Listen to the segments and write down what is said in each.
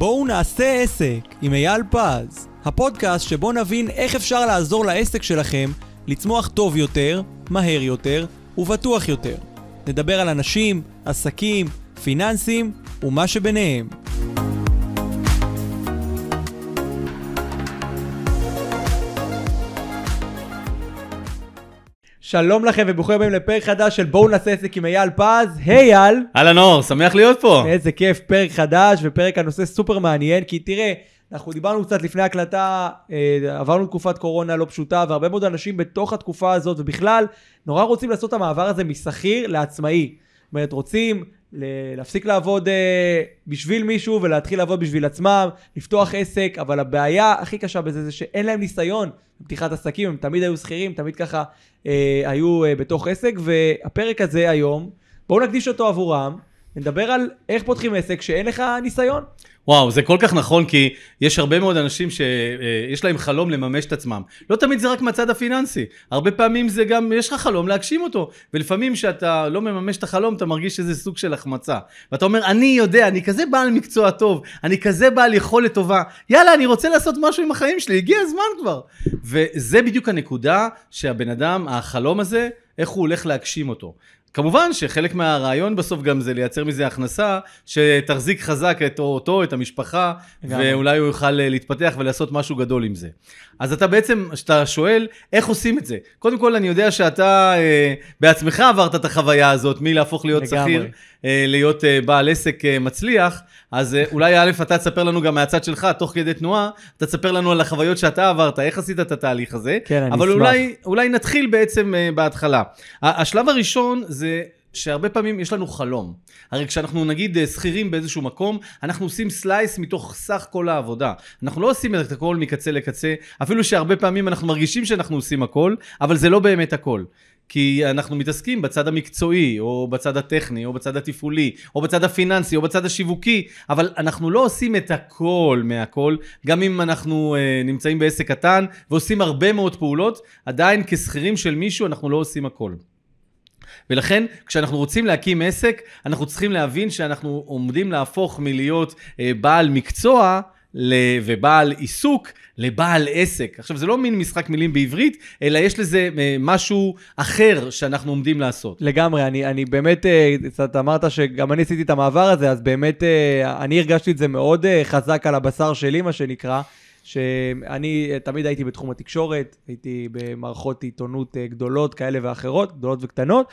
בואו נעשה עסק עם אייל פז, הפודקאסט שבו נבין איך אפשר לעזור לעסק שלכם לצמוח טוב יותר, מהר יותר ובטוח יותר. נדבר על אנשים, עסקים, פיננסים ומה שביניהם. שלום לכם וברוכים הבאים לפרק חדש של בואו נעשה עסק עם אייל פז. היי אייל, אהלן אור, שמח להיות פה. איזה כיף, פרק חדש ופרק הנושא סופר מעניין, כי תראה, אנחנו דיברנו קצת לפני הקלטה, אה, עברנו תקופת קורונה לא פשוטה, והרבה מאוד אנשים בתוך התקופה הזאת, ובכלל, נורא רוצים לעשות את המעבר הזה משכיר לעצמאי. זאת אומרת, רוצים להפסיק לעבוד אה, בשביל מישהו ולהתחיל לעבוד בשביל עצמם, לפתוח עסק, אבל הבעיה הכי קשה בזה זה שאין להם ניסיון בפתיחת עסקים, הם תמיד היו שכירים, תמיד ככה אה, היו אה, בתוך עסק, והפרק הזה היום, בואו נקדיש אותו עבורם, נדבר על איך פותחים עסק שאין לך ניסיון. וואו, זה כל כך נכון, כי יש הרבה מאוד אנשים שיש להם חלום לממש את עצמם. לא תמיד זה רק מהצד הפיננסי, הרבה פעמים זה גם, יש לך חלום להגשים אותו. ולפעמים כשאתה לא מממש את החלום, אתה מרגיש שזה סוג של החמצה. ואתה אומר, אני יודע, אני כזה בעל מקצוע טוב, אני כזה בעל יכולת טובה, יאללה, אני רוצה לעשות משהו עם החיים שלי, הגיע הזמן כבר. וזה בדיוק הנקודה שהבן אדם, החלום הזה, איך הוא הולך להגשים אותו. כמובן שחלק מהרעיון בסוף גם זה לייצר מזה הכנסה שתחזיק חזק את אותו, את המשפחה, לגמרי. ואולי הוא יוכל אה, להתפתח ולעשות משהו גדול עם זה. אז אתה בעצם, כשאתה שואל איך עושים את זה, קודם כל אני יודע שאתה אה, בעצמך עברת את החוויה הזאת מלהפוך להיות לגמרי. שכיר, להיות אה, בעל עסק אה, מצליח, אז אה, אולי א', אתה תספר לנו גם מהצד שלך, תוך כדי תנועה, אתה תספר לנו על החוויות שאתה עברת, איך עשית את התהליך הזה. כן, אני אבל אשמח. אולי, אולי נתחיל בעצם אה, בהתחלה. השלב הראשון זה שהרבה פעמים יש לנו חלום. הרי כשאנחנו נגיד אה, שכירים באיזשהו מקום, אנחנו עושים סלייס מתוך סך כל העבודה. אנחנו לא עושים את הכל מקצה לקצה, אפילו שהרבה פעמים אנחנו מרגישים שאנחנו עושים הכל, אבל זה לא באמת הכל. כי אנחנו מתעסקים בצד המקצועי, או בצד הטכני, או בצד התפעולי, או בצד הפיננסי, או בצד השיווקי, אבל אנחנו לא עושים את הכל מהכל, גם אם אנחנו אה, נמצאים בעסק קטן ועושים הרבה מאוד פעולות, עדיין כשכירים של מישהו אנחנו לא עושים הכל. ולכן, כשאנחנו רוצים להקים עסק, אנחנו צריכים להבין שאנחנו עומדים להפוך מלהיות אה, בעל מקצוע. ובעל עיסוק לבעל עסק. עכשיו, זה לא מין משחק מילים בעברית, אלא יש לזה אה, משהו אחר שאנחנו עומדים לעשות. לגמרי, אני, אני באמת, אה, קצת אמרת שגם אני עשיתי את המעבר הזה, אז באמת אה, אני הרגשתי את זה מאוד חזק על הבשר שלי, מה שנקרא, שאני תמיד הייתי בתחום התקשורת, הייתי במערכות עיתונות גדולות כאלה ואחרות, גדולות וקטנות,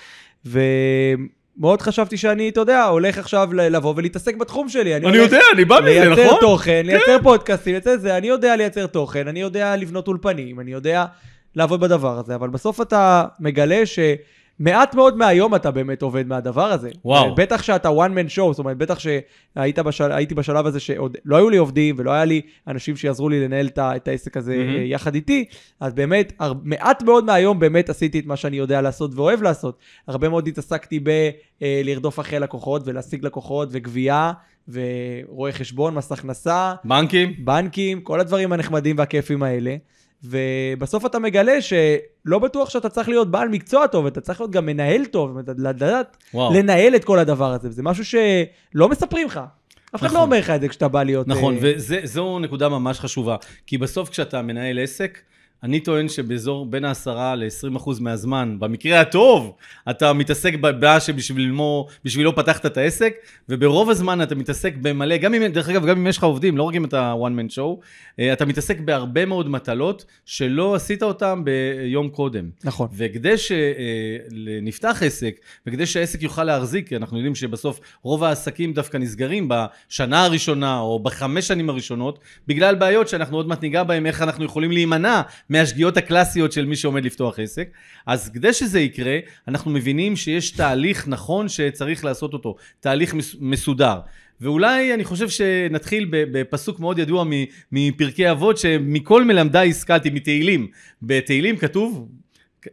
ומאוד חשבתי שאני, אתה יודע, הולך עכשיו לבוא ולהתעסק בתחום שלי. אני הולך יודע, אני בא מזה, לייצר נכון? תוכן, לייצר פודקאסטים, לייצר זה, אני יודע לייצר תוכן, אני יודע לבנות אולפנים, אני יודע לעבוד בדבר הזה, אבל בסוף אתה מגלה שמעט מאוד מהיום אתה באמת עובד מהדבר הזה. וואו. בטח שאתה one man show, זאת אומרת, בטח שהיית בשל, בשלב הזה שעוד לא היו לי עובדים ולא היה לי אנשים שיעזרו לי לנהל את, את העסק הזה. אה, יחד איתי, אז באמת, הר- מעט מאוד מהיום באמת עשיתי את מה שאני יודע לעשות ואוהב לעשות. הרבה מאוד התעסקתי בלרדוף אחרי לקוחות ולהשיג לקוחות וגבייה. ורואה חשבון, מס הכנסה, בנקים? בנקים, כל הדברים הנחמדים והכיפים האלה. ובסוף אתה מגלה שלא בטוח שאתה צריך להיות בעל מקצוע טוב, אתה צריך להיות גם מנהל טוב, לדעת. לנהל את כל הדבר הזה, וזה משהו שלא מספרים לך. אף אחד נכון. לא אומר לך את זה כשאתה בא להיות... נכון, אה, וזו נקודה ממש חשובה. כי בסוף כשאתה מנהל עסק, אני טוען שבאזור בין ה-10 ל-20 אחוז מהזמן, במקרה הטוב, אתה מתעסק בבעיה שבשבילו בשבילו פתחת את העסק, וברוב הזמן אתה מתעסק במלא, גם אם, דרך אגב, גם אם יש לך עובדים, לא רק אם אתה one man show, אה, אתה מתעסק בהרבה מאוד מטלות שלא עשית אותן ביום קודם. נכון. וכדי שנפתח עסק, וכדי שהעסק יוכל להחזיק, אנחנו יודעים שבסוף רוב העסקים דווקא נסגרים בשנה הראשונה או בחמש שנים הראשונות, בגלל בעיות שאנחנו עוד מעט ניגע בהן, איך אנחנו יכולים להימנע מהשגיאות הקלאסיות של מי שעומד לפתוח עסק. אז כדי שזה יקרה, אנחנו מבינים שיש תהליך נכון שצריך לעשות אותו, תהליך מס- מסודר. ואולי אני חושב שנתחיל בפסוק מאוד ידוע מפרקי אבות, שמכל מלמדיי השכלתי, מתהילים. בתהילים כתוב,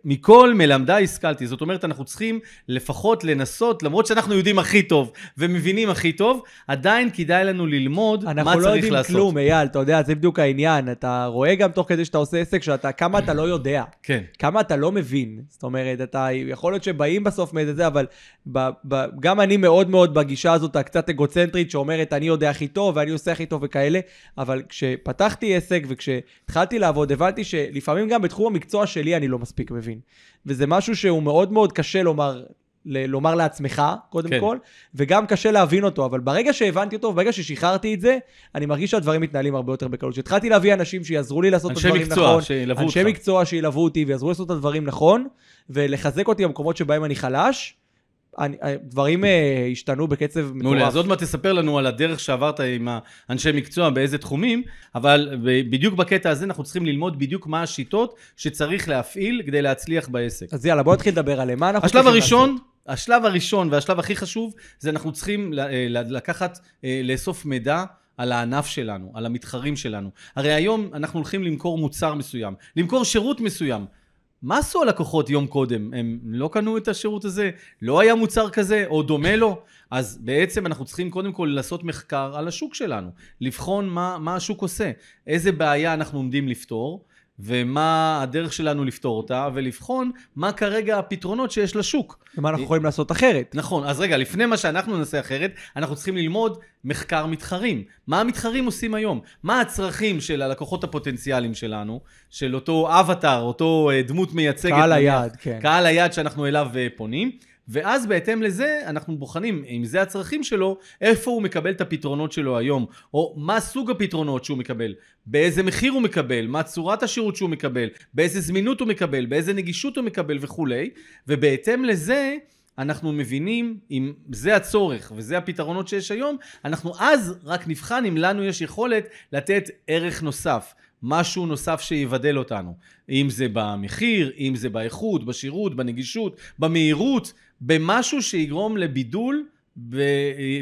מכל מלמדיי השכלתי. זאת אומרת, אנחנו צריכים לפחות לנסות, למרות שאנחנו יודעים הכי טוב ומבינים הכי טוב, עדיין כדאי לנו ללמוד מה צריך לעשות. אנחנו לא יודעים כלום, אייל, אתה יודע, זה בדיוק העניין. אתה רואה גם תוך כדי שאתה עושה עסק, שאתה, כמה אתה לא יודע. כן. כמה אתה לא מבין. זאת אומרת, אתה, יכול להיות שבאים בסוף מאיזה זה, אבל ב, ב, גם אני מאוד מאוד בגישה הזאת, הקצת אגוצנטרית, שאומרת, אני יודע הכי טוב ואני עושה הכי טוב וכאלה, אבל כשפתחתי עסק וכשהתחלתי לעבוד, הבנתי שלפעמים גם בתחום המקצוע שלי אני לא מספיק מבין. וזה משהו שהוא מאוד מאוד קשה לומר, ל- לומר לעצמך, קודם כן. כל, וגם קשה להבין אותו, אבל ברגע שהבנתי אותו, וברגע ששחררתי את זה, אני מרגיש שהדברים מתנהלים הרבה יותר בקלות. כשהתחלתי להביא אנשים שיעזרו לי לעשות את אנשי הדברים מקצוע נכון, שילוו אותך. אנשי מקצוע שילוו אותי ויעזרו לעשות את הדברים נכון, ולחזק אותי במקומות שבהם אני חלש, דברים אה, השתנו בקצב מטורף. מעולה, אז עוד מעט תספר לנו על הדרך שעברת עם האנשי מקצוע, באיזה תחומים, אבל בדיוק בקטע הזה אנחנו צריכים ללמוד בדיוק מה השיטות שצריך להפעיל כדי להצליח בעסק. אז יאללה, בוא נתחיל לדבר עליהם. מה אנחנו השלב הראשון, לעשות? השלב הראשון והשלב הכי חשוב, זה אנחנו צריכים אה, לקחת, אה, לאסוף מידע. על הענף שלנו, על המתחרים שלנו. הרי היום אנחנו הולכים למכור מוצר מסוים, למכור שירות מסוים. מה עשו הלקוחות יום קודם? הם לא קנו את השירות הזה? לא היה מוצר כזה או דומה לו? אז בעצם אנחנו צריכים קודם כל לעשות מחקר על השוק שלנו, לבחון מה, מה השוק עושה, איזה בעיה אנחנו עומדים לפתור, ומה הדרך שלנו לפתור אותה, ולבחון מה כרגע הפתרונות שיש לשוק. ומה אנחנו יכולים לעשות אחרת. נכון, אז רגע, לפני מה שאנחנו נעשה אחרת, אנחנו צריכים ללמוד מחקר מתחרים. מה המתחרים עושים היום? מה הצרכים של הלקוחות הפוטנציאליים שלנו, של אותו אבטאר, אותו אה, דמות מייצגת. קהל היעד, כן. קהל היעד שאנחנו אליו אה, פונים, ואז בהתאם לזה אנחנו בוחנים אם זה הצרכים שלו, איפה הוא מקבל את הפתרונות שלו היום, או מה סוג הפתרונות שהוא מקבל, באיזה מחיר הוא מקבל, מה צורת השירות שהוא מקבל, באיזה זמינות הוא מקבל, באיזה נגישות הוא מקבל וכולי, ובהתאם לזה אנחנו מבינים אם זה הצורך וזה הפתרונות שיש היום, אנחנו אז רק נבחן אם לנו יש יכולת לתת ערך נוסף. משהו נוסף שיבדל אותנו. אם זה במחיר, אם זה באיכות, בשירות, בנגישות, במהירות, במשהו שיגרום לבידול ו...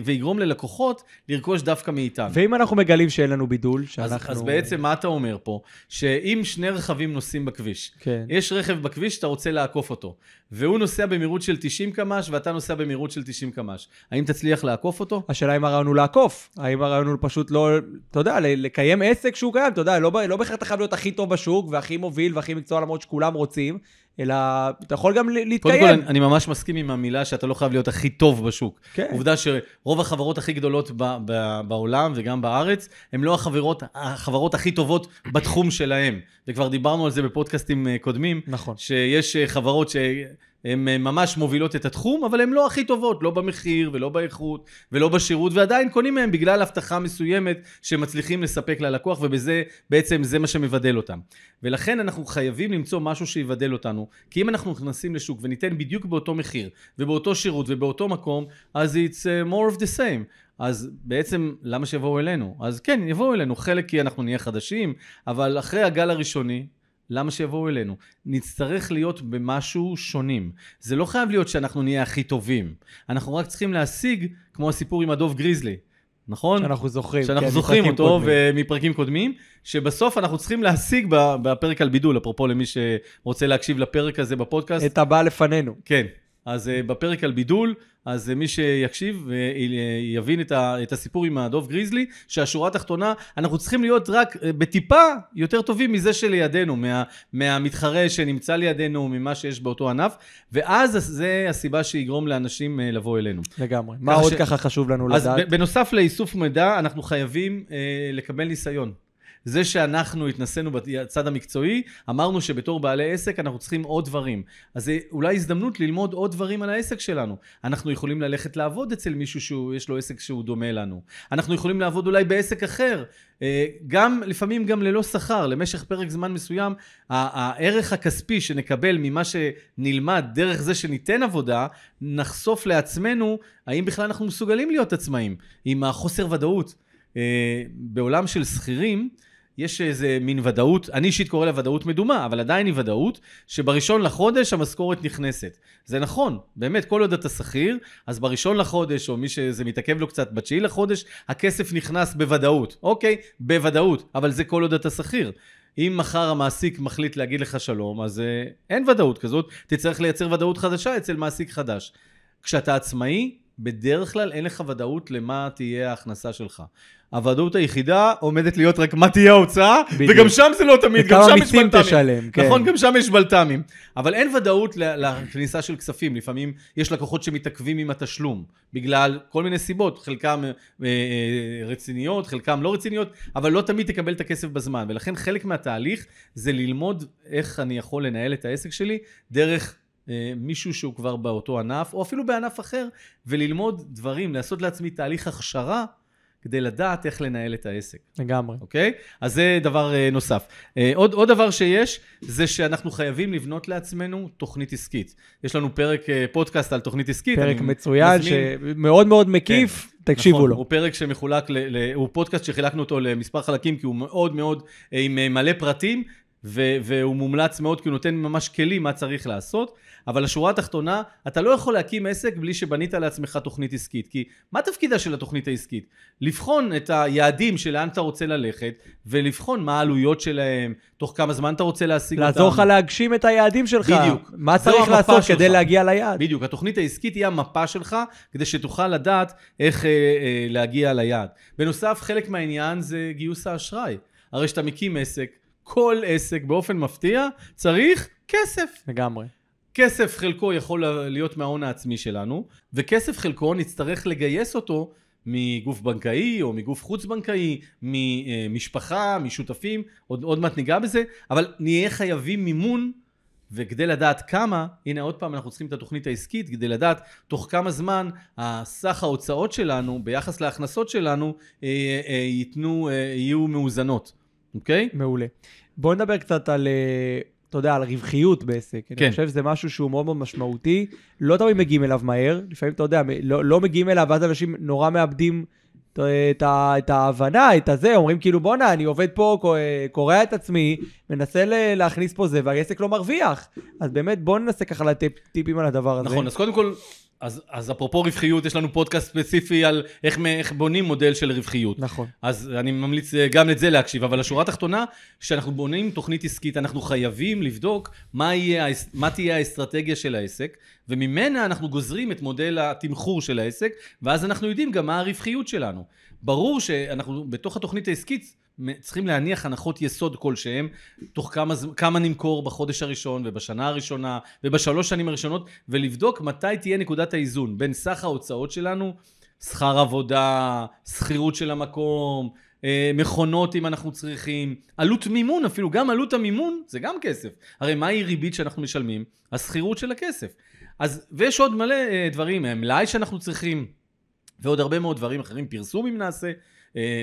ויגרום ללקוחות לרכוש דווקא מאיתנו. ואם אנחנו מגלים שאין לנו בידול, אז, שאנחנו... אז בעצם מה אתה אומר פה? שאם שני רכבים נוסעים בכביש, כן. יש רכב בכביש שאתה רוצה לעקוף אותו, והוא נוסע במהירות של 90 קמ"ש ואתה נוסע במהירות של 90 קמ"ש, האם תצליח לעקוף אותו? השאלה אם הרעיון הוא לעקוף, האם הרעיון הוא פשוט לא, אתה יודע, לקיים עסק שהוא קיים, אתה יודע, לא, לא בהכרח אתה חייב להיות הכי טוב בשוק והכי מוביל והכי מקצוע למרות שכולם רוצים, אלא אתה יכול גם ל- קודם להתקיים. כל, אני, אני ממש מסכים עם המילה שאתה לא חייב להיות הכי טוב בשוק. כן. עובדה שרוב החברות הכי גדולות ב, ב, בעולם וגם בארץ, הן לא החברות, החברות הכי טובות בתחום שלהם. וכבר דיברנו על זה בפודקאסטים אה, קודמים, נכון. שיש אה, חברות שהן אה, ממש מובילות את התחום, אבל הן לא הכי טובות, לא במחיר ולא באיכות ולא בשירות, ועדיין קונים מהן בגלל הבטחה מסוימת שמצליחים לספק ללקוח, ובזה בעצם זה מה שמבדל אותם. ולכן אנחנו חייבים למצוא משהו שיבדל אותנו, כי אם אנחנו נכנסים לשוק וניתן בדיוק באותו מחיר, ובאותו שירות ובאותו מקום, אז it's uh, more of the same. אז בעצם למה שיבואו אלינו? אז כן, יבואו אלינו, חלק כי אנחנו נהיה חדשים, אבל אחרי הגל הראשוני, למה שיבואו אלינו? נצטרך להיות במשהו שונים. זה לא חייב להיות שאנחנו נהיה הכי טובים. אנחנו רק צריכים להשיג, כמו הסיפור עם הדוב גריזלי, נכון? שאנחנו זוכרים. שאנחנו כן, זוכרים מפרקים אותו קודמים. ומפרקים קודמים, שבסוף אנחנו צריכים להשיג בפרק על בידול, אפרופו למי שרוצה להקשיב לפרק הזה בפודקאסט. את הבא לפנינו. כן, אז uh, בפרק על בידול, אז uh, מי שיקשיב ויבין את, ה- את הסיפור עם הדוב גריזלי, שהשורה התחתונה, אנחנו צריכים להיות רק בטיפה יותר טובים מזה שלידינו, מה, מהמתחרה שנמצא לידינו, ממה שיש באותו ענף, ואז זה הסיבה שיגרום לאנשים לבוא אלינו. לגמרי. מה עוד ש- ככה חשוב לנו אז לדעת? ב- בנוסף לאיסוף מידע, אנחנו חייבים אה, לקבל ניסיון. זה שאנחנו התנסינו בצד המקצועי, אמרנו שבתור בעלי עסק אנחנו צריכים עוד דברים. אז זה אולי הזדמנות ללמוד עוד דברים על העסק שלנו. אנחנו יכולים ללכת לעבוד אצל מישהו שיש לו עסק שהוא דומה לנו. אנחנו יכולים לעבוד אולי בעסק אחר. אה, גם, לפעמים גם ללא שכר, למשך פרק זמן מסוים, הערך הכספי שנקבל ממה שנלמד דרך זה שניתן עבודה, נחשוף לעצמנו האם בכלל אנחנו מסוגלים להיות עצמאים, עם החוסר ודאות. אה, בעולם של שכירים, יש איזה מין ודאות, אני אישית קורא לה ודאות מדומה, אבל עדיין היא ודאות, שבראשון לחודש המשכורת נכנסת. זה נכון, באמת, כל עוד אתה שכיר, אז בראשון לחודש, או מי שזה מתעכב לו קצת, בתשיעי לחודש, הכסף נכנס בוודאות. אוקיי, בוודאות, אבל זה כל עוד אתה שכיר. אם מחר המעסיק מחליט להגיד לך שלום, אז אה, אין ודאות כזאת, תצטרך לייצר ודאות חדשה אצל מעסיק חדש. כשאתה עצמאי, בדרך כלל אין לך ודאות למה תהיה ההכנסה שלך. הוודאות היחידה עומדת להיות רק מה תהיה ההוצאה, בדיוק. וגם שם זה לא תמיד, גם שם יש בלת"מים. תשלם, כן. נכון, גם שם יש בלת"מים. אבל אין ודאות לכניסה של כספים. לפעמים יש לקוחות שמתעכבים עם התשלום, בגלל כל מיני סיבות, חלקם אה, אה, רציניות, חלקם לא רציניות, אבל לא תמיד תקבל את הכסף בזמן. ולכן חלק מהתהליך זה ללמוד איך אני יכול לנהל את העסק שלי דרך... אה, מישהו שהוא כבר באותו ענף, או אפילו בענף אחר, וללמוד דברים, לעשות לעצמי תהליך הכשרה כדי לדעת איך לנהל את העסק. לגמרי. אוקיי? אז זה דבר אה, נוסף. אה, עוד, עוד דבר שיש, זה שאנחנו חייבים לבנות לעצמנו תוכנית עסקית. יש לנו פרק פודקאסט על תוכנית עסקית. פרק מצוין, מזמין- שמאוד מאוד מקיף, תקשיבו נכון, לו. הוא פרק שמחולק, ל, ל, הוא פודקאסט שחילקנו אותו למספר חלקים, כי הוא מאוד מאוד עם מלא פרטים, ו, והוא מומלץ מאוד, כי הוא נותן ממש כלים מה צריך לעשות. אבל השורה התחתונה, אתה לא יכול להקים עסק בלי שבנית לעצמך תוכנית עסקית. כי מה תפקידה של התוכנית העסקית? לבחון את היעדים של לאן אתה רוצה ללכת, ולבחון מה העלויות שלהם, תוך כמה זמן אתה רוצה להשיג אותם. לעזור לך להגשים את היעדים שלך. בדיוק. מה צריך לעשות שלך. כדי להגיע ליעד. בדיוק, התוכנית העסקית היא המפה שלך, כדי שתוכל לדעת איך אה, אה, להגיע ליעד. בנוסף, חלק מהעניין זה גיוס האשראי. הרי כשאתה מקים עסק, כל עסק באופן מפתיע צריך כסף. לגמרי. כסף חלקו יכול להיות מההון העצמי שלנו, וכסף חלקו נצטרך לגייס אותו מגוף בנקאי או מגוף חוץ בנקאי, ממשפחה, משותפים, עוד, עוד מעט ניגע בזה, אבל נהיה חייבים מימון, וכדי לדעת כמה, הנה עוד פעם אנחנו צריכים את התוכנית העסקית, כדי לדעת תוך כמה זמן הסך ההוצאות שלנו ביחס להכנסות שלנו אה, אה, ייתנו, אה, יהיו מאוזנות, אוקיי? מעולה. בואו נדבר קצת על, אה, אתה יודע, על רווחיות בעסק. כן. אני חושב שזה משהו שהוא מאוד מאוד משמעותי. לא תמיד מגיעים אליו מהר. לפעמים, אתה יודע, לא, לא מגיעים אליו, ואז אנשים נורא מאבדים את, ה- את ההבנה, את הזה, אומרים כאילו, בואנה, אני עובד פה, ק- קורע את עצמי, מנסה להכניס פה זה, והעסק לא מרוויח. אז באמת, בואו ננסה ככה לתת טיפים על הדבר הזה. נכון, אז קודם כל, אז, אז אפרופו רווחיות, יש לנו פודקאסט ספציפי על איך, איך בונים מודל של רווחיות. נכון. אז אני ממליץ אה, גם את זה להקשיב, אבל השורה התחתונה, כשאנחנו בונים תוכנית עסקית, אנחנו חייבים לבדוק מה, יהיה, מה תהיה האסטרטגיה של העסק, וממנה אנחנו גוזרים את מודל התמחור של העסק, ואז אנחנו יודעים גם מה הרווחיות שלנו. ברור שאנחנו בתוך התוכנית העסקית צריכים להניח הנחות יסוד כלשהם, תוך כמה, כמה נמכור בחודש הראשון ובשנה הראשונה ובשלוש שנים הראשונות, ולבדוק מתי תהיה נקודת האיזון בין סך ההוצאות שלנו, שכר עבודה, שכירות של המקום, אה, מכונות אם אנחנו צריכים, עלות מימון אפילו, גם עלות המימון זה גם כסף. הרי מהי ריבית שאנחנו משלמים? השכירות של הכסף. אז, ויש עוד מלא אה, דברים, אה, מלאי שאנחנו צריכים, ועוד הרבה מאוד דברים אחרים, פרסום אם נעשה,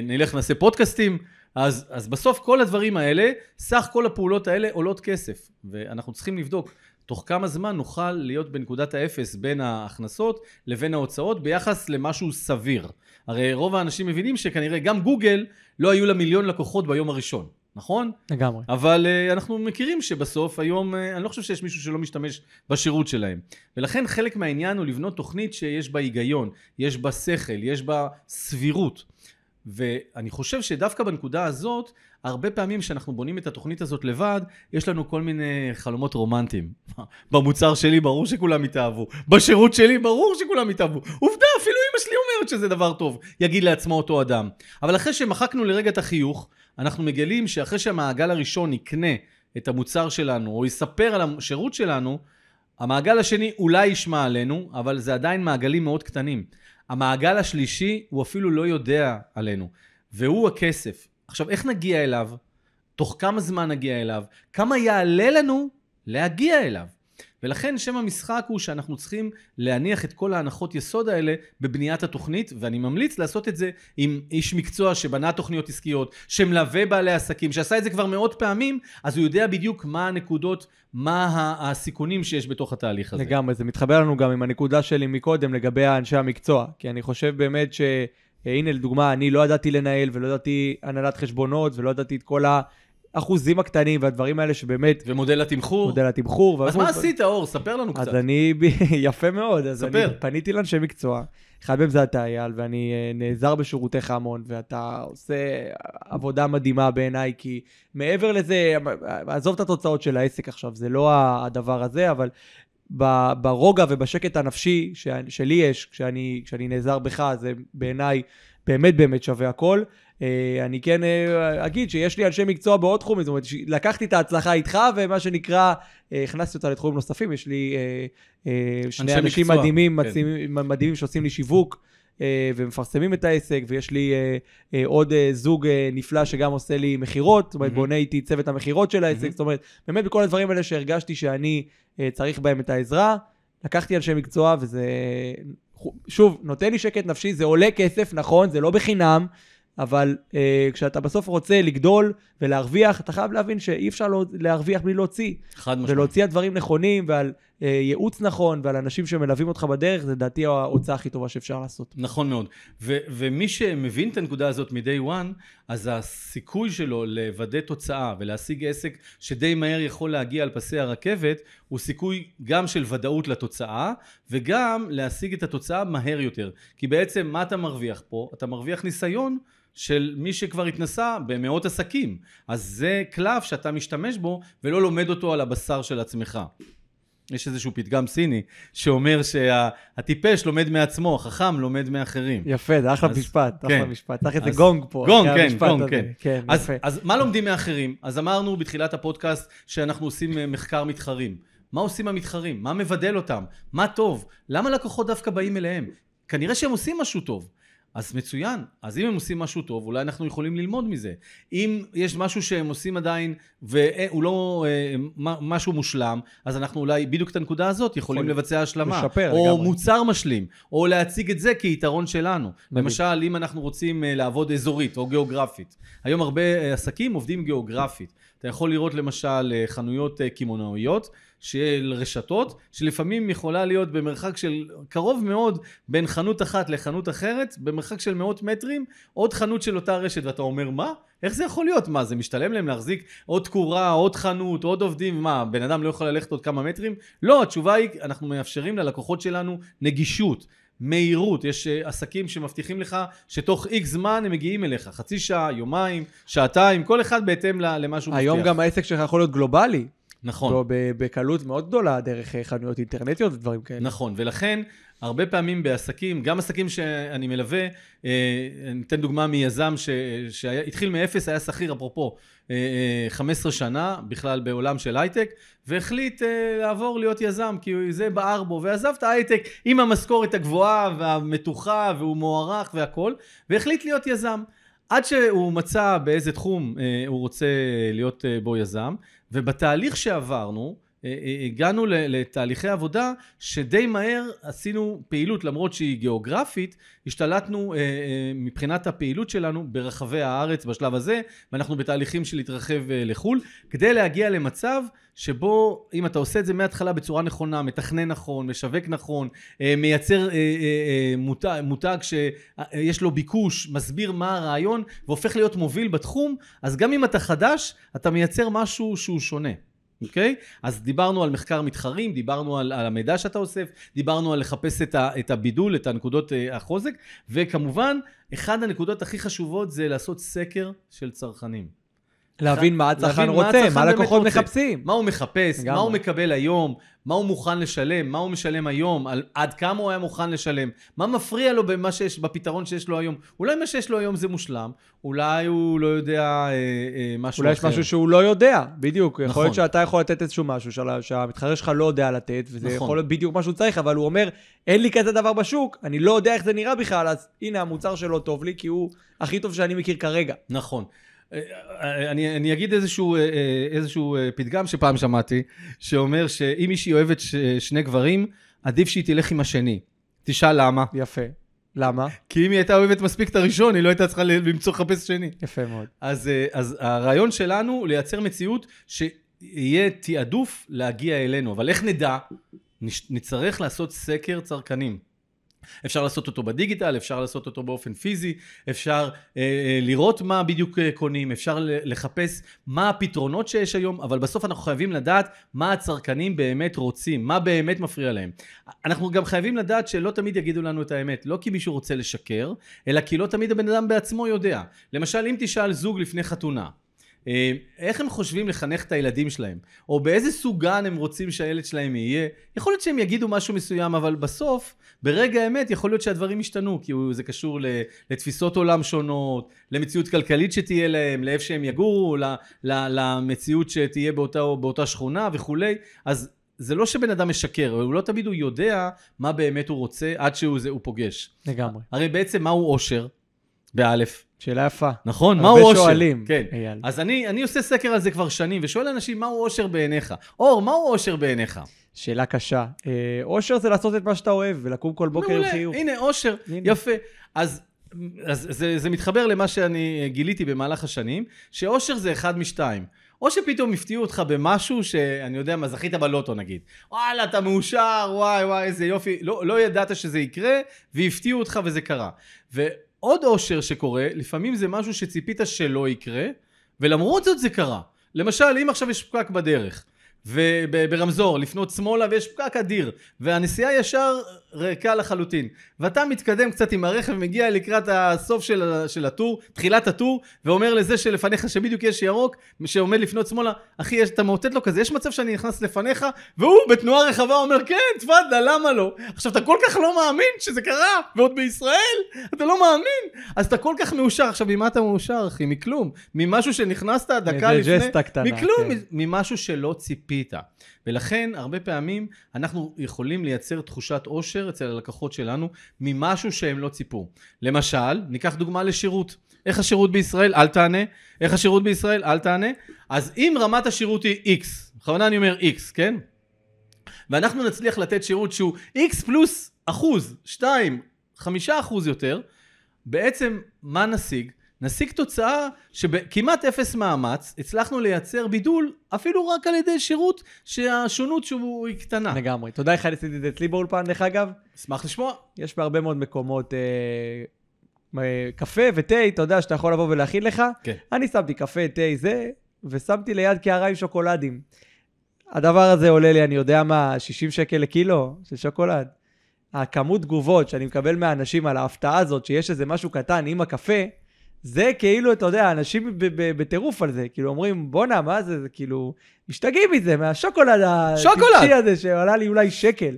נלך נעשה פודקאסטים, אז, אז בסוף כל הדברים האלה, סך כל הפעולות האלה עולות כסף, ואנחנו צריכים לבדוק תוך כמה זמן נוכל להיות בנקודת האפס בין ההכנסות לבין ההוצאות ביחס למשהו סביר. הרי רוב האנשים מבינים שכנראה גם גוגל לא היו לה מיליון לקוחות ביום הראשון, נכון? לגמרי. אבל uh, אנחנו מכירים שבסוף היום, uh, אני לא חושב שיש מישהו שלא משתמש בשירות שלהם. ולכן חלק מהעניין הוא לבנות תוכנית שיש בה היגיון, יש בה שכל, יש בה סבירות. ואני חושב שדווקא בנקודה הזאת, הרבה פעמים כשאנחנו בונים את התוכנית הזאת לבד, יש לנו כל מיני חלומות רומנטיים. במוצר שלי ברור שכולם יתאהבו, בשירות שלי ברור שכולם יתאהבו. עובדה, אפילו אמא שלי אומרת שזה דבר טוב, יגיד לעצמו אותו אדם. אבל אחרי שמחקנו לרגע את החיוך, אנחנו מגלים שאחרי שהמעגל הראשון יקנה את המוצר שלנו, או יספר על השירות שלנו, המעגל השני אולי ישמע עלינו, אבל זה עדיין מעגלים מאוד קטנים. המעגל השלישי, הוא אפילו לא יודע עלינו, והוא הכסף. עכשיו, איך נגיע אליו? תוך כמה זמן נגיע אליו? כמה יעלה לנו להגיע אליו? ולכן שם המשחק הוא שאנחנו צריכים להניח את כל ההנחות יסוד האלה בבניית התוכנית, ואני ממליץ לעשות את זה עם איש מקצוע שבנה תוכניות עסקיות, שמלווה בעלי עסקים, שעשה את זה כבר מאות פעמים, אז הוא יודע בדיוק מה הנקודות, מה ה- הסיכונים שיש בתוך התהליך הזה. לגמרי, זה מתחבר לנו גם עם הנקודה שלי מקודם לגבי אנשי המקצוע. כי אני חושב באמת ש... הנה, לדוגמה, אני לא ידעתי לנהל ולא ידעתי הנהלת חשבונות ולא ידעתי את כל האחוזים הקטנים והדברים האלה שבאמת, ומודל התמחור. מודל התמחור. אז מה עשית, אור? ספר לנו קצת. אז אני, יפה מאוד, אז ספר. אני פניתי לאנשי מקצוע, אחד מהם זה אתה, אייל, ואני אה, נעזר בשירותיך המון, ואתה עושה עבודה מדהימה בעיניי, כי מעבר לזה, עזוב את התוצאות של העסק עכשיו, זה לא הדבר הזה, אבל ברוגע ובשקט הנפשי שלי יש, כשאני, כשאני נעזר בך, זה בעיניי באמת באמת שווה הכל. אה, אני כן אה, אגיד שיש לי אנשי מקצוע בעוד תחומים, זאת אומרת, לקחתי את ההצלחה איתך, ומה שנקרא, אה, הכנסתי אותה לתחומים נוספים, יש לי שני אנשים מקצוע, מדהימים, כן. מדהימים שעושים לי שיווק. ומפרסמים את העסק, ויש לי עוד זוג נפלא שגם עושה לי מכירות, זאת אומרת, בונה איתי צוות המכירות של העסק, זאת אומרת, באמת בכל הדברים האלה שהרגשתי שאני צריך בהם את העזרה, לקחתי אנשי מקצוע, וזה, שוב, נותן לי שקט נפשי, זה עולה כסף, נכון, זה לא בחינם, אבל uh, כשאתה בסוף רוצה לגדול ולהרוויח, אתה חייב להבין שאי אפשר לא, להרוויח בלי להוציא. חד משמעית. ולהוציא על דברים נכונים ועל ייעוץ נכון ועל אנשים שמלווים אותך בדרך, זה לדעתי ההוצאה הכי טובה שאפשר לעשות. נכון מאוד. ו- ומי שמבין את הנקודה הזאת מ-day one, אז הסיכוי שלו לוודא תוצאה ולהשיג עסק שדי מהר יכול להגיע על פסי הרכבת, הוא סיכוי גם של ודאות לתוצאה, וגם להשיג את התוצאה מהר יותר. כי בעצם מה אתה מרוויח פה? אתה מרוויח ניסיון. של מי שכבר התנסה במאות עסקים. אז זה קלף שאתה משתמש בו ולא לומד אותו על הבשר של עצמך. יש איזשהו פתגם סיני שאומר שהטיפש שה, לומד מעצמו, החכם לומד מאחרים. יפה, זה אחלה אז, משפט, כן. אחלה משפט. צריך איזה גונג פה. גונג, כן, גונג, כן. כן אז, יפה. אז מה לומדים מאחרים? אז אמרנו בתחילת הפודקאסט שאנחנו עושים אה, מחקר מתחרים. מה עושים המתחרים? מה מבדל אותם? מה טוב? למה לקוחות דווקא באים אליהם? כנראה שהם עושים משהו טוב. אז מצוין. אז אם הם עושים משהו טוב, אולי אנחנו יכולים ללמוד מזה. אם יש משהו שהם עושים עדיין, והוא לא אה, משהו מושלם, אז אנחנו אולי בדיוק את הנקודה הזאת יכולים יכול לבצע השלמה. לשפר או לגמרי. מוצר משלים, או להציג את זה כיתרון שלנו. מדהים. למשל, אם אנחנו רוצים אה, לעבוד אזורית או גיאוגרפית. היום הרבה אה, עסקים עובדים גיאוגרפית. אתה יכול לראות למשל חנויות קמעונאיות של רשתות, שלפעמים יכולה להיות במרחק של קרוב מאוד בין חנות אחת לחנות אחרת, במרחק של מאות מטרים, עוד חנות של אותה רשת, ואתה אומר, מה? איך זה יכול להיות? מה, זה משתלם להם להחזיק עוד תקורה, עוד חנות, עוד עובדים? מה, בן אדם לא יכול ללכת עוד כמה מטרים? לא, התשובה היא, אנחנו מאפשרים ללקוחות שלנו נגישות. מהירות, יש אה, עסקים שמבטיחים לך שתוך איקס זמן הם מגיעים אליך, חצי שעה, יומיים, שעתיים, כל אחד בהתאם למה שהוא מבטיח. היום גם העסק שלך יכול להיות גלובלי. נכון. לא, בקלות מאוד גדולה דרך אה, חנויות אינטרנטיות ודברים כאלה. נכון, ולכן הרבה פעמים בעסקים, גם עסקים שאני מלווה, אה, אני אתן דוגמה מיזם שהתחיל מאפס, היה שכיר אפרופו 15 שנה, בכלל בעולם של הייטק, והחליט לעבור להיות יזם, כי זה בער בו, ועזב את ההייטק עם המשכורת הגבוהה והמתוחה, והוא מוערך והכול, והחליט להיות יזם. עד שהוא מצא באיזה תחום הוא רוצה להיות בו יזם, ובתהליך שעברנו, אה, אה, הגענו לתהליכי עבודה שדי מהר עשינו פעילות למרות שהיא גיאוגרפית, השתלטנו אה, מבחינת הפעילות שלנו ברחבי הארץ בשלב הזה ואנחנו בתהליכים של להתרחב לחו"ל כדי להגיע למצב שבו אם אתה עושה את זה מההתחלה בצורה נכונה, מתכנן נכון, משווק נכון, מייצר מותג, מותג שיש לו ביקוש, מסביר מה הרעיון והופך להיות מוביל בתחום, אז גם אם אתה חדש, אתה מייצר משהו שהוא שונה. אוקיי? Okay? אז דיברנו על מחקר מתחרים, דיברנו על, על המידע שאתה אוסף, דיברנו על לחפש את, ה, את הבידול, את הנקודות uh, החוזק, וכמובן, אחד הנקודות הכי חשובות זה לעשות סקר של צרכנים. להבין מה הצרכן רוצה, מה הלקוחות מחפשים. מה הוא מחפש, מה הוא מקבל היום, מה הוא מוכן לשלם, מה הוא משלם היום, על, עד כמה הוא היה מוכן לשלם, מה מפריע לו במה שיש, בפתרון שיש לו היום. אולי מה שיש לו היום זה מושלם, אולי הוא לא יודע אה, אה, משהו אולי אחר. אולי יש משהו שהוא לא יודע, בדיוק. נכון. יכול להיות שאתה יכול לתת איזשהו משהו שהמתחרה שלך לא יודע לתת, וזה נכון. יכול להיות בדיוק מה שהוא צריך, אבל הוא אומר, אין לי כזה דבר בשוק, אני לא יודע איך זה נראה בכלל, אז הנה המוצר שלו טוב לי, כי הוא הכי טוב שאני מכיר כרגע. נכון. אני, אני אגיד איזשהו, אה, אה, איזשהו אה, פתגם שפעם שמעתי, שאומר שאם מישהי אוהבת שני גברים, עדיף שהיא תלך עם השני. תשאל למה. יפה. למה? כי אם היא הייתה אוהבת מספיק את הראשון, היא לא הייתה צריכה למצוא לחפש שני. יפה מאוד. אז, אז הרעיון שלנו הוא לייצר מציאות שיהיה תעדוף להגיע אלינו. אבל איך נדע? נצטרך לעשות סקר צרכנים. אפשר לעשות אותו בדיגיטל, אפשר לעשות אותו באופן פיזי, אפשר אה, אה, לראות מה בדיוק אה, קונים, אפשר לחפש מה הפתרונות שיש היום, אבל בסוף אנחנו חייבים לדעת מה הצרכנים באמת רוצים, מה באמת מפריע להם. אנחנו גם חייבים לדעת שלא תמיד יגידו לנו את האמת, לא כי מישהו רוצה לשקר, אלא כי לא תמיד הבן אדם בעצמו יודע. למשל, אם תשאל זוג לפני חתונה, איך הם חושבים לחנך את הילדים שלהם, או באיזה סוג גן הם רוצים שהילד שלהם יהיה, יכול להיות שהם יגידו משהו מסוים, אבל בסוף, ברגע האמת, יכול להיות שהדברים ישתנו, כי זה קשור לתפיסות עולם שונות, למציאות כלכלית שתהיה להם, לאיפה שהם יגורו, למציאות שתהיה באותה, באותה שכונה וכולי, אז זה לא שבן אדם משקר, הוא לא תמיד הוא יודע מה באמת הוא רוצה עד שהוא זה, הוא פוגש. לגמרי. הרי בעצם מהו אושר? באלף. שאלה יפה. נכון? הרבה מהו אושר? שואלים, כן. אייל. אז אני, אני עושה סקר על זה כבר שנים, ושואל אנשים, מהו אושר בעיניך? אור, מהו אושר בעיניך? שאלה קשה. אה, אושר זה לעשות את מה שאתה אוהב, ולקום כל בוקר עם חיוך. הנה, אושר, הנה. יפה. אז, אז זה, זה מתחבר למה שאני גיליתי במהלך השנים, שאושר זה אחד משתיים. או שפתאום הפתיעו אותך במשהו שאני יודע מה, זכית בלוטו נגיד. וואלה, אתה מאושר, וואי וואי, איזה יופי. לא, לא ידעת שזה יקרה, והפתיעו אותך וזה קרה. ועוד אושר שקורה, לפעמים זה משהו שציפית שלא יקרה, ולמרות זאת זה קרה. למשל, אם עכשיו יש פקק בדרך, וברמזור, לפנות שמאלה ויש פקק אדיר, והנסיעה ישר ריקה לחלוטין, ואתה מתקדם קצת עם הרכב, מגיע לקראת הסוף של, של הטור, תחילת הטור, ואומר לזה שלפניך שבדיוק יש ירוק, שעומד לפנות שמאלה, אחי, יש- אתה מאותת לו כזה, יש מצב שאני נכנס לפניך, והוא בתנועה רחבה אומר, כן, תפאדל, למה לא? עכשיו, אתה כל כך לא מאמין שזה קרה, ועוד בישראל, אתה לא מאמין, אז אתה כל כך מאושר. עכשיו, ממה אתה מאושר, אחי? מכלום. ממשהו שנכנסת דקה לפני... מכלום, כן. ממשהו שלא ציפית. ולכן, הרבה פעמים אנחנו יכולים לייצר תחושת עושר אצל הלקוחות שלנו ממשהו שהם לא ציפו. למשל, ניקח דוגמה לשירות. איך השירות בישראל? אל תענה. איך השירות בישראל? אל תענה. אז אם רמת השירות היא X, בכוונה אני אומר X, כן? ואנחנו נצליח לתת שירות שהוא X פלוס אחוז, 2, 5 אחוז יותר, בעצם מה נשיג? נשיג תוצאה שבכמעט אפס מאמץ הצלחנו לייצר בידול אפילו רק על ידי שירות שהשונות שהוא היא קטנה. לגמרי. איך אני עשיתי את זה אצלי באולפן, דרך אגב? אשמח לשמוע. יש בהרבה מאוד מקומות אה, אה, קפה ותה, אתה יודע שאתה יכול לבוא ולהכין לך. כן. אני שמתי קפה, תה, זה, ושמתי ליד קערה עם שוקולדים. הדבר הזה עולה לי, אני יודע מה, 60 שקל לקילו של שוקולד. הכמות תגובות שאני מקבל מהאנשים על ההפתעה הזאת, שיש איזה משהו קטן עם הקפה, זה כאילו, אתה יודע, אנשים בטירוף על זה, כאילו אומרים, בואנה, מה זה, זה כאילו, משתגעים מזה, מהשוקולד שוקולד! הטיפשי הזה שעלה לי אולי שקל.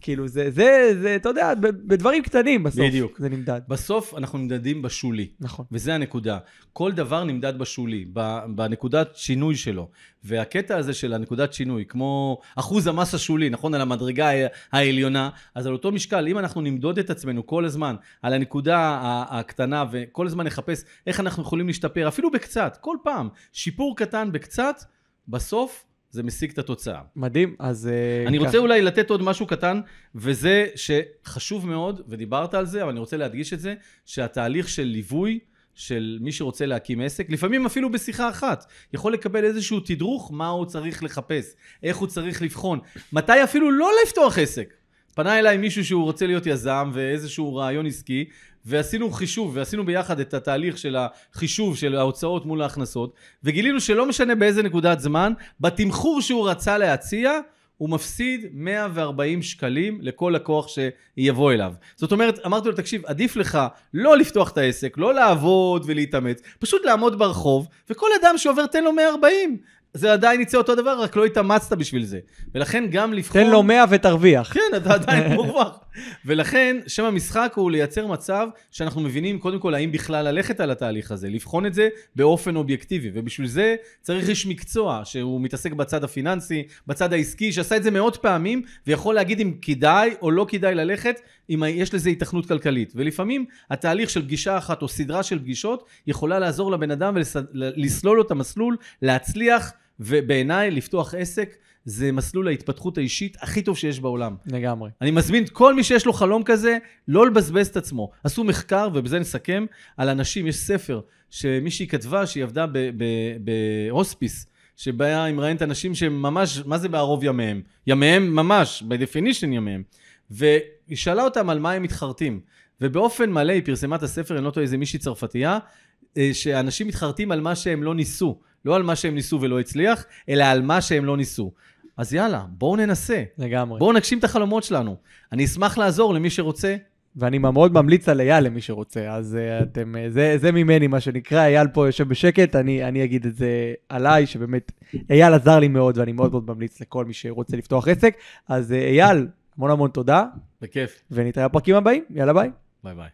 כאילו, זה, זה, זה, אתה יודע, בדברים קטנים בסוף. בדיוק. זה נמדד. בסוף אנחנו נמדדים בשולי. נכון. וזה הנקודה. כל דבר נמדד בשולי, בנקודת שינוי שלו. והקטע הזה של הנקודת שינוי, כמו אחוז המס השולי, נכון? על המדרגה העליונה, אז על אותו משקל, אם אנחנו נמדוד את עצמנו כל הזמן על הנקודה הקטנה, וכל הזמן נחפש איך אנחנו יכולים להשתפר, אפילו בקצת, כל פעם, שיפור קטן בקצת, בסוף זה משיג את התוצאה. מדהים, אז... אה, אני ככה. רוצה אולי לתת עוד משהו קטן, וזה שחשוב מאוד, ודיברת על זה, אבל אני רוצה להדגיש את זה, שהתהליך של ליווי של מי שרוצה להקים עסק, לפעמים אפילו בשיחה אחת, יכול לקבל איזשהו תדרוך מה הוא צריך לחפש, איך הוא צריך לבחון, מתי אפילו לא לפתוח עסק. פנה אליי מישהו שהוא רוצה להיות יזם ואיזשהו רעיון עסקי, ועשינו חישוב, ועשינו ביחד את התהליך של החישוב של ההוצאות מול ההכנסות, וגילינו שלא משנה באיזה נקודת זמן, בתמחור שהוא רצה להציע, הוא מפסיד 140 שקלים לכל לקוח שיבוא אליו. זאת אומרת, אמרתי לו, תקשיב, עדיף לך לא לפתוח את העסק, לא לעבוד ולהתאמץ, פשוט לעמוד ברחוב, וכל אדם שעובר תן לו 140. זה עדיין יצא אותו דבר, רק לא התאמצת בשביל זה. ולכן גם לבחון... תן לו 100 ותרוויח. כן, אתה עדיין מורווח. ולכן, שם המשחק הוא לייצר מצב שאנחנו מבינים קודם כל האם בכלל ללכת על התהליך הזה, לבחון את זה באופן אובייקטיבי, ובשביל זה צריך איש מקצוע שהוא מתעסק בצד הפיננסי, בצד העסקי, שעשה את זה מאות פעמים, ויכול להגיד אם כדאי או לא כדאי ללכת, אם יש לזה התכנות כלכלית. ולפעמים התהליך של פגישה אחת או סדרה של פגישות יכולה לעזור לבן אדם ולסלול לו את המסלול, להצליח, ובעיניי לפתוח עסק זה מסלול ההתפתחות האישית הכי טוב שיש בעולם. לגמרי. אני מזמין את כל מי שיש לו חלום כזה, לא לבזבז את עצמו. עשו מחקר, ובזה נסכם, על אנשים, יש ספר שמישהי כתבה שהיא עבדה בהוספיס, שבה היא מראיינת אנשים שהם ממש, מה זה בערוב ימיהם? ימיהם ממש, by definition ימיהם. והיא היא שאלה אותם על מה הם מתחרטים. ובאופן מלא היא פרסמה את הספר, אני לא טועה, איזה מישהי צרפתייה, אה, שאנשים מתחרטים על מה שהם לא ניסו. לא על מה שהם ניסו ולא הצליח, אלא על מה שהם לא ניסו. אז יאללה, בואו ננסה. לגמרי. בואו נגשים את החלומות שלנו. אני אשמח לעזור למי שרוצה. ואני מאוד ממליץ על אייל למי שרוצה, אז uh, אתם, אה, זה, זה ממני מה שנקרא, אייל פה יושב בשקט, אני, אני אגיד את זה עליי, שבאמת אייל עזר לי מאוד ואני מאוד מאוד ממליץ לכל מי שרוצה לפתוח עסק. אז אה, אייל, המון המון תודה, בכיף. ונתראה בפרקים הבאים, יאללה ביי. ביי ביי.